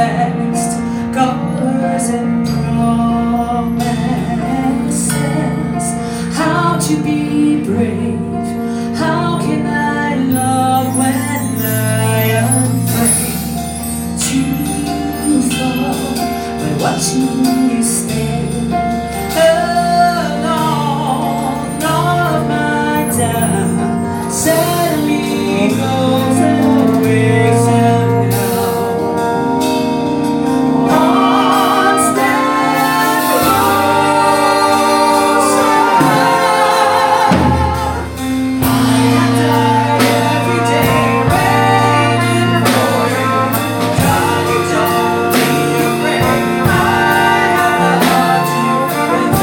past colors and promises. How to be brave? How can I love when I am afraid to fall But watching you stay? Alone, all my doubt suddenly goes.